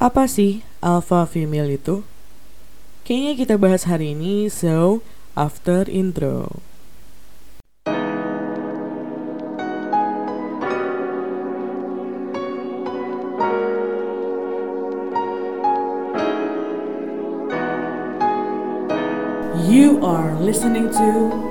Apa sih alpha female itu? Kayaknya kita bahas hari ini, so after intro. You are listening to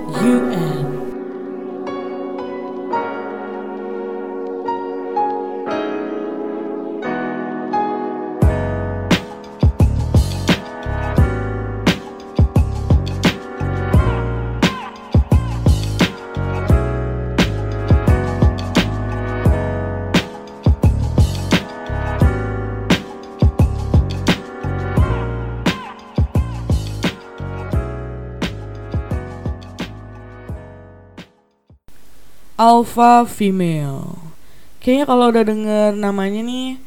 Alpha female. Kayaknya kalau udah denger namanya nih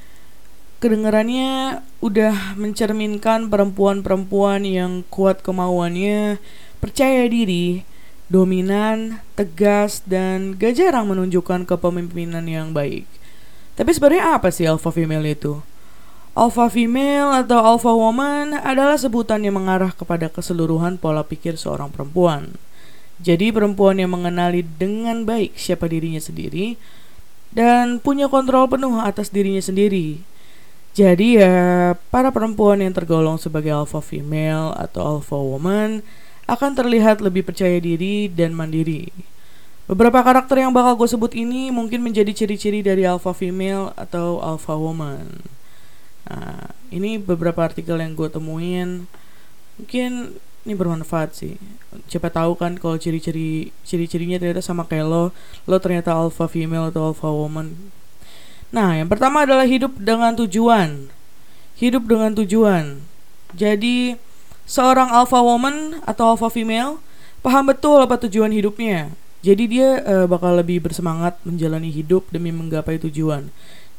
kedengarannya udah mencerminkan perempuan-perempuan yang kuat kemauannya, percaya diri, dominan, tegas dan gak jarang menunjukkan kepemimpinan yang baik. Tapi sebenarnya apa sih alpha female itu? Alpha female atau alpha woman adalah sebutan yang mengarah kepada keseluruhan pola pikir seorang perempuan. Jadi perempuan yang mengenali dengan baik siapa dirinya sendiri dan punya kontrol penuh atas dirinya sendiri. Jadi ya para perempuan yang tergolong sebagai alpha female atau alpha woman akan terlihat lebih percaya diri dan mandiri. Beberapa karakter yang bakal gue sebut ini mungkin menjadi ciri-ciri dari alpha female atau alpha woman. Nah, ini beberapa artikel yang gue temuin. Mungkin ini bermanfaat sih. Siapa tahu kan kalau ciri-ciri ciri-cirinya ternyata sama kayak lo lo ternyata alpha female atau alpha woman. Nah yang pertama adalah hidup dengan tujuan. Hidup dengan tujuan. Jadi seorang alpha woman atau alpha female paham betul apa tujuan hidupnya. Jadi dia uh, bakal lebih bersemangat menjalani hidup demi menggapai tujuan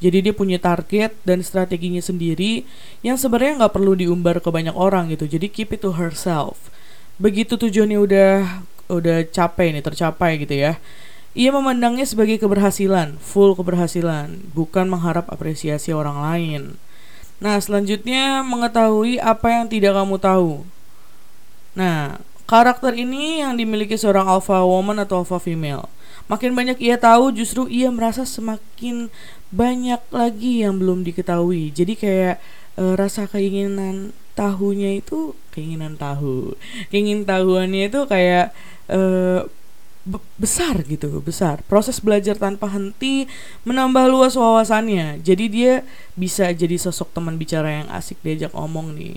jadi dia punya target dan strateginya sendiri yang sebenarnya nggak perlu diumbar ke banyak orang gitu. Jadi keep it to herself. Begitu tujuannya udah udah capek nih, tercapai gitu ya. Ia memandangnya sebagai keberhasilan, full keberhasilan, bukan mengharap apresiasi orang lain. Nah, selanjutnya mengetahui apa yang tidak kamu tahu. Nah, karakter ini yang dimiliki seorang alpha woman atau alpha female. Makin banyak ia tahu, justru ia merasa semakin banyak lagi yang belum diketahui. Jadi kayak e, rasa keinginan tahunya itu keinginan tahu, keinginan tahuannya itu kayak e, besar gitu, besar. Proses belajar tanpa henti menambah luas wawasannya. Jadi dia bisa jadi sosok teman bicara yang asik diajak omong nih.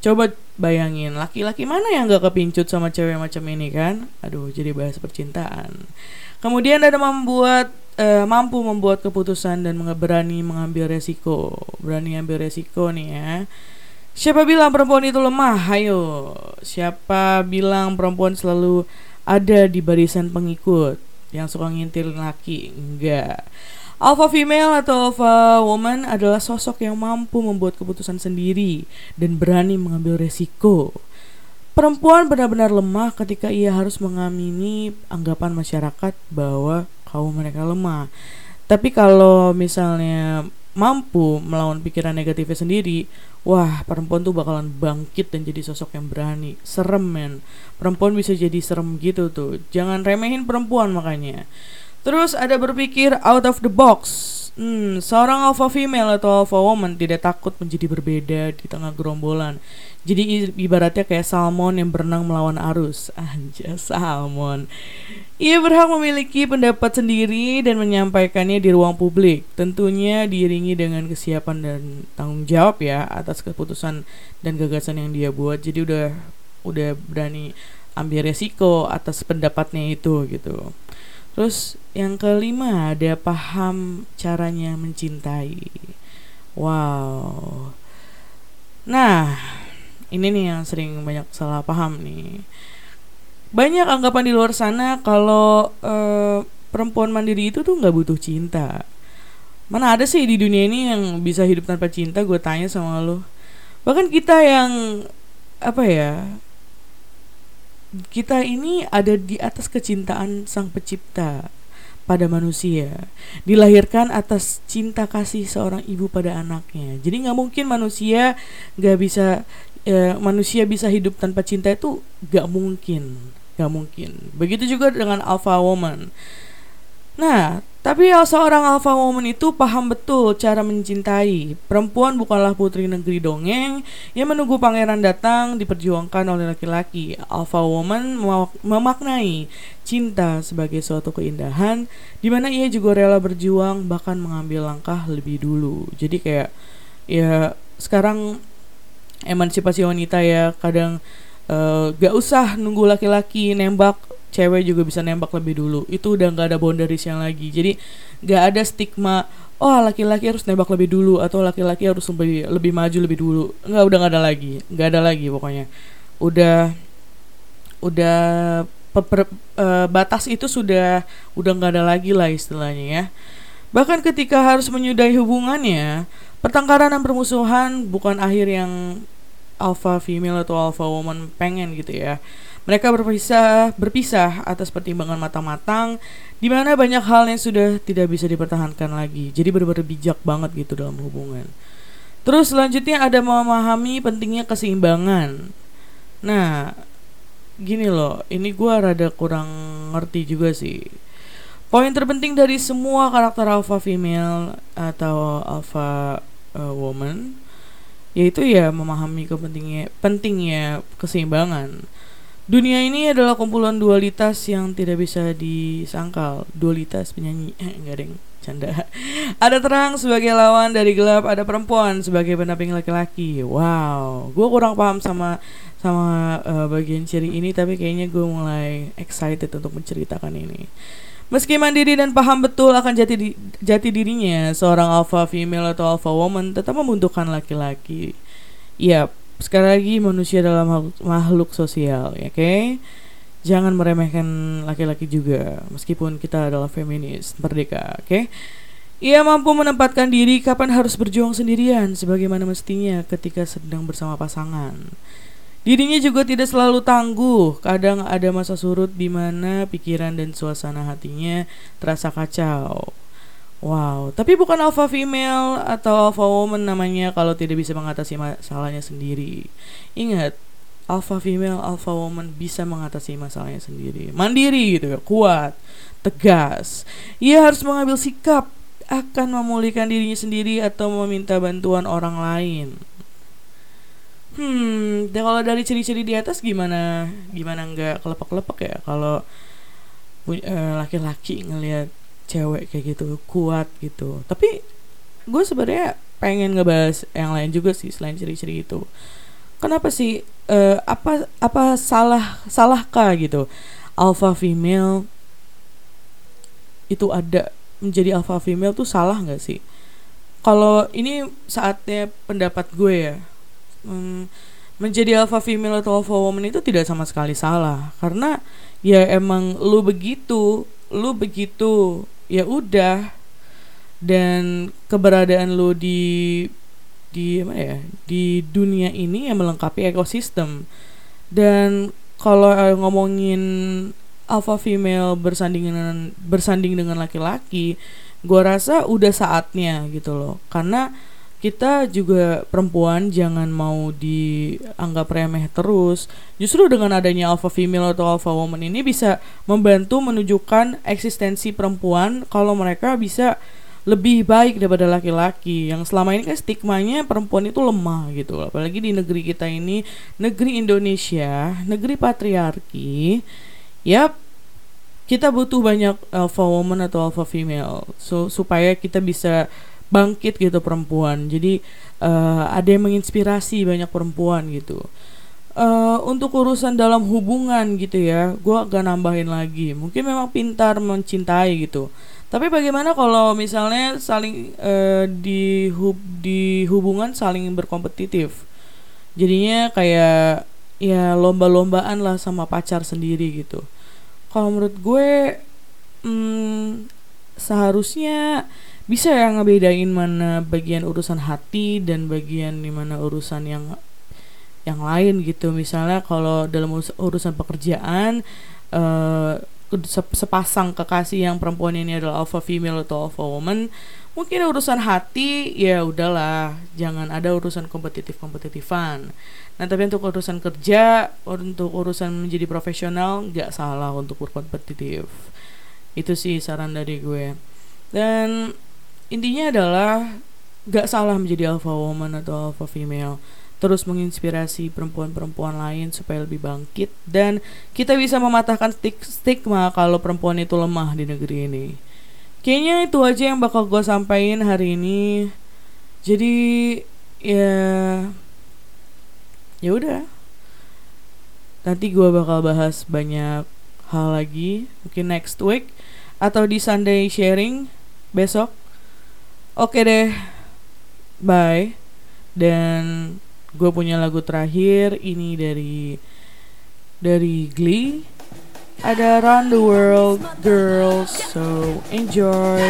Coba bayangin, laki-laki mana yang gak kepincut sama cewek macam ini kan? Aduh, jadi bahas percintaan. Kemudian ada membuat uh, mampu membuat keputusan dan berani mengambil resiko. Berani ambil resiko nih ya. Siapa bilang perempuan itu lemah? Ayo. Siapa bilang perempuan selalu ada di barisan pengikut yang suka ngintil laki? Enggak. Alpha female atau alpha woman adalah sosok yang mampu membuat keputusan sendiri dan berani mengambil resiko. Perempuan benar-benar lemah ketika ia harus mengamini anggapan masyarakat bahwa kaum mereka lemah. Tapi kalau misalnya mampu melawan pikiran negatifnya sendiri, wah perempuan tuh bakalan bangkit dan jadi sosok yang berani. Serem men, perempuan bisa jadi serem gitu tuh. Jangan remehin perempuan makanya. Terus ada berpikir out of the box. Hmm, seorang alpha female atau alpha woman tidak takut menjadi berbeda di tengah gerombolan. Jadi ibaratnya kayak salmon yang berenang melawan arus. Anja salmon. Ia berhak memiliki pendapat sendiri dan menyampaikannya di ruang publik. Tentunya diiringi dengan kesiapan dan tanggung jawab ya atas keputusan dan gagasan yang dia buat. Jadi udah udah berani ambil resiko atas pendapatnya itu gitu. Terus yang kelima ada paham caranya mencintai. Wow. Nah, ini nih yang sering banyak salah paham nih. Banyak anggapan di luar sana kalau uh, perempuan mandiri itu tuh nggak butuh cinta. Mana ada sih di dunia ini yang bisa hidup tanpa cinta? Gue tanya sama lo. Bahkan kita yang apa ya kita ini ada di atas kecintaan sang pencipta. pada manusia dilahirkan atas cinta kasih seorang ibu pada anaknya jadi nggak mungkin manusia nggak bisa e, manusia bisa hidup tanpa cinta itu nggak mungkin nggak mungkin begitu juga dengan alpha woman Nah, tapi seorang alpha woman itu paham betul cara mencintai. Perempuan bukanlah putri negeri dongeng yang menunggu pangeran datang diperjuangkan oleh laki-laki. Alpha woman memaknai cinta sebagai suatu keindahan di mana ia juga rela berjuang bahkan mengambil langkah lebih dulu. Jadi kayak ya sekarang emansipasi wanita ya kadang uh, gak usah nunggu laki-laki nembak cewek juga bisa nembak lebih dulu. Itu udah nggak ada boundaries yang lagi. Jadi nggak ada stigma oh laki-laki harus nembak lebih dulu atau laki-laki harus lebih lebih maju lebih dulu. Nggak udah nggak ada lagi. Nggak ada lagi pokoknya. Udah udah pe, per, uh, batas itu sudah udah nggak ada lagi lah istilahnya ya. Bahkan ketika harus menyudahi hubungannya pertengkaran dan permusuhan bukan akhir yang alpha female atau alpha woman pengen gitu ya mereka berpisah, berpisah atas pertimbangan matang-matang, di mana banyak hal yang sudah tidak bisa dipertahankan lagi. Jadi benar-benar bijak banget gitu dalam hubungan. Terus selanjutnya ada memahami pentingnya keseimbangan. Nah, gini loh, ini gue rada kurang ngerti juga sih. Poin terpenting dari semua karakter alpha female atau alpha uh, woman yaitu ya memahami kepentingnya pentingnya keseimbangan. Dunia ini adalah kumpulan dualitas yang tidak bisa disangkal. Dualitas penyanyi, eh, enggak deng, canda. Ada terang sebagai lawan dari gelap, ada perempuan sebagai pendamping laki-laki. Wow, gue kurang paham sama sama uh, bagian ciri ini, tapi kayaknya gue mulai excited untuk menceritakan ini. Meski mandiri dan paham betul akan jati di, jati dirinya, seorang alpha female atau alpha woman tetap membutuhkan laki-laki. Yap, sekali lagi manusia dalam makhluk sosial ya oke okay? jangan meremehkan laki-laki juga meskipun kita adalah feminis merdeka oke okay? ia mampu menempatkan diri kapan harus berjuang sendirian sebagaimana mestinya ketika sedang bersama pasangan Dirinya juga tidak selalu tangguh, kadang ada masa surut di mana pikiran dan suasana hatinya terasa kacau. Wow, tapi bukan alpha female atau alpha woman namanya kalau tidak bisa mengatasi masalahnya sendiri. Ingat, alpha female, alpha woman bisa mengatasi masalahnya sendiri. Mandiri gitu kuat, tegas. Ia harus mengambil sikap akan memulihkan dirinya sendiri atau meminta bantuan orang lain. Hmm, dan kalau dari ciri-ciri di atas gimana? Gimana nggak kelepek-kelepek ya? Kalau uh, laki-laki ngelihat cewek kayak gitu kuat gitu. Tapi gue sebenarnya pengen ngebahas yang lain juga sih selain ciri-ciri itu. Kenapa sih uh, apa apa salah salahkah gitu? Alpha female itu ada menjadi alpha female tuh salah nggak sih? Kalau ini saatnya pendapat gue ya hmm, menjadi alpha female atau alpha woman itu tidak sama sekali salah. Karena ya emang lu begitu lu begitu ya udah. Dan keberadaan lo di di apa ya di dunia ini yang melengkapi ekosistem. Dan kalau ngomongin alpha female bersanding dengan bersanding dengan laki-laki gua rasa udah saatnya gitu loh. Karena kita juga perempuan jangan mau dianggap remeh terus. Justru dengan adanya alpha female atau alpha woman ini bisa membantu menunjukkan eksistensi perempuan kalau mereka bisa lebih baik daripada laki-laki. Yang selama ini kan stigmanya perempuan itu lemah gitu. Apalagi di negeri kita ini negeri Indonesia negeri patriarki ya kita butuh banyak alpha woman atau alpha female. So supaya kita bisa bangkit gitu perempuan. Jadi uh, ada yang menginspirasi banyak perempuan gitu. Uh, untuk urusan dalam hubungan gitu ya gue agak nambahin lagi. Mungkin memang pintar mencintai gitu. Tapi bagaimana kalau misalnya saling uh, di hub di hubungan saling berkompetitif? Jadinya kayak ya lomba-lombaan lah sama pacar sendiri gitu. Kalau menurut gue hmm, seharusnya bisa ya ngebedain mana bagian urusan hati dan bagian di mana urusan yang yang lain gitu. Misalnya kalau dalam urusan pekerjaan uh, sepasang kekasih yang perempuan ini adalah alpha female atau alpha woman mungkin urusan hati ya udahlah jangan ada urusan kompetitif kompetitifan nah tapi untuk urusan kerja untuk urusan menjadi profesional nggak salah untuk berkompetitif. Itu sih saran dari gue. Dan intinya adalah nggak salah menjadi alpha woman atau alpha female terus menginspirasi perempuan-perempuan lain supaya lebih bangkit dan kita bisa mematahkan stigma kalau perempuan itu lemah di negeri ini. Kayaknya itu aja yang bakal gue sampaikan hari ini. Jadi ya ya udah. Nanti gue bakal bahas banyak hal lagi mungkin next week atau di Sunday sharing besok. Oke deh. Bye. Dan gue punya lagu terakhir ini dari dari Glee ada Run the World Girls so enjoy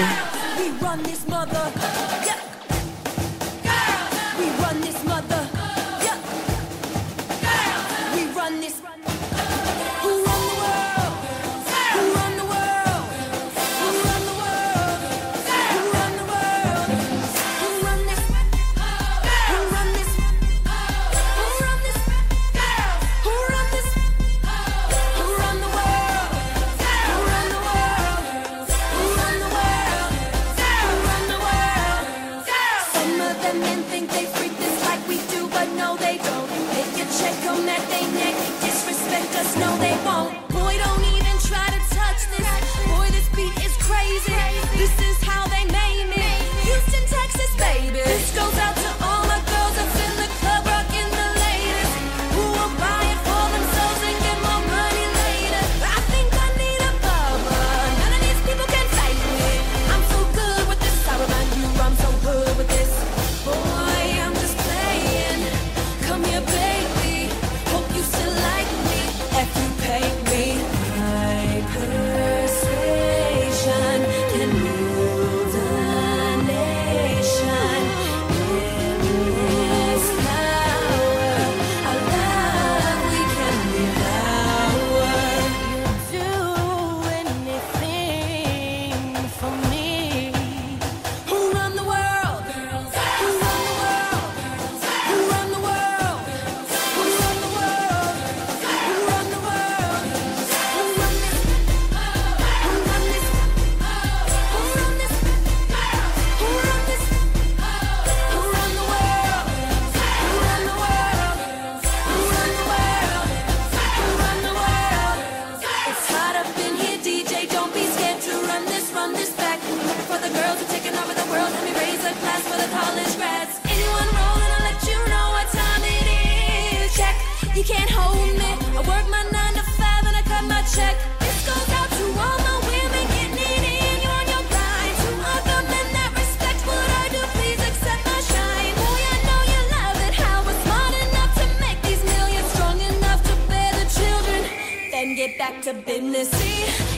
just know they won't. can't hold me. I work my nine to five and I cut my check. This goes out to all my women getting it in. You on your grind. To men that what I do, please accept my shine. Boy, I know you love it. How smart enough to make these millions, strong enough to bear the children. Then get back to business. See?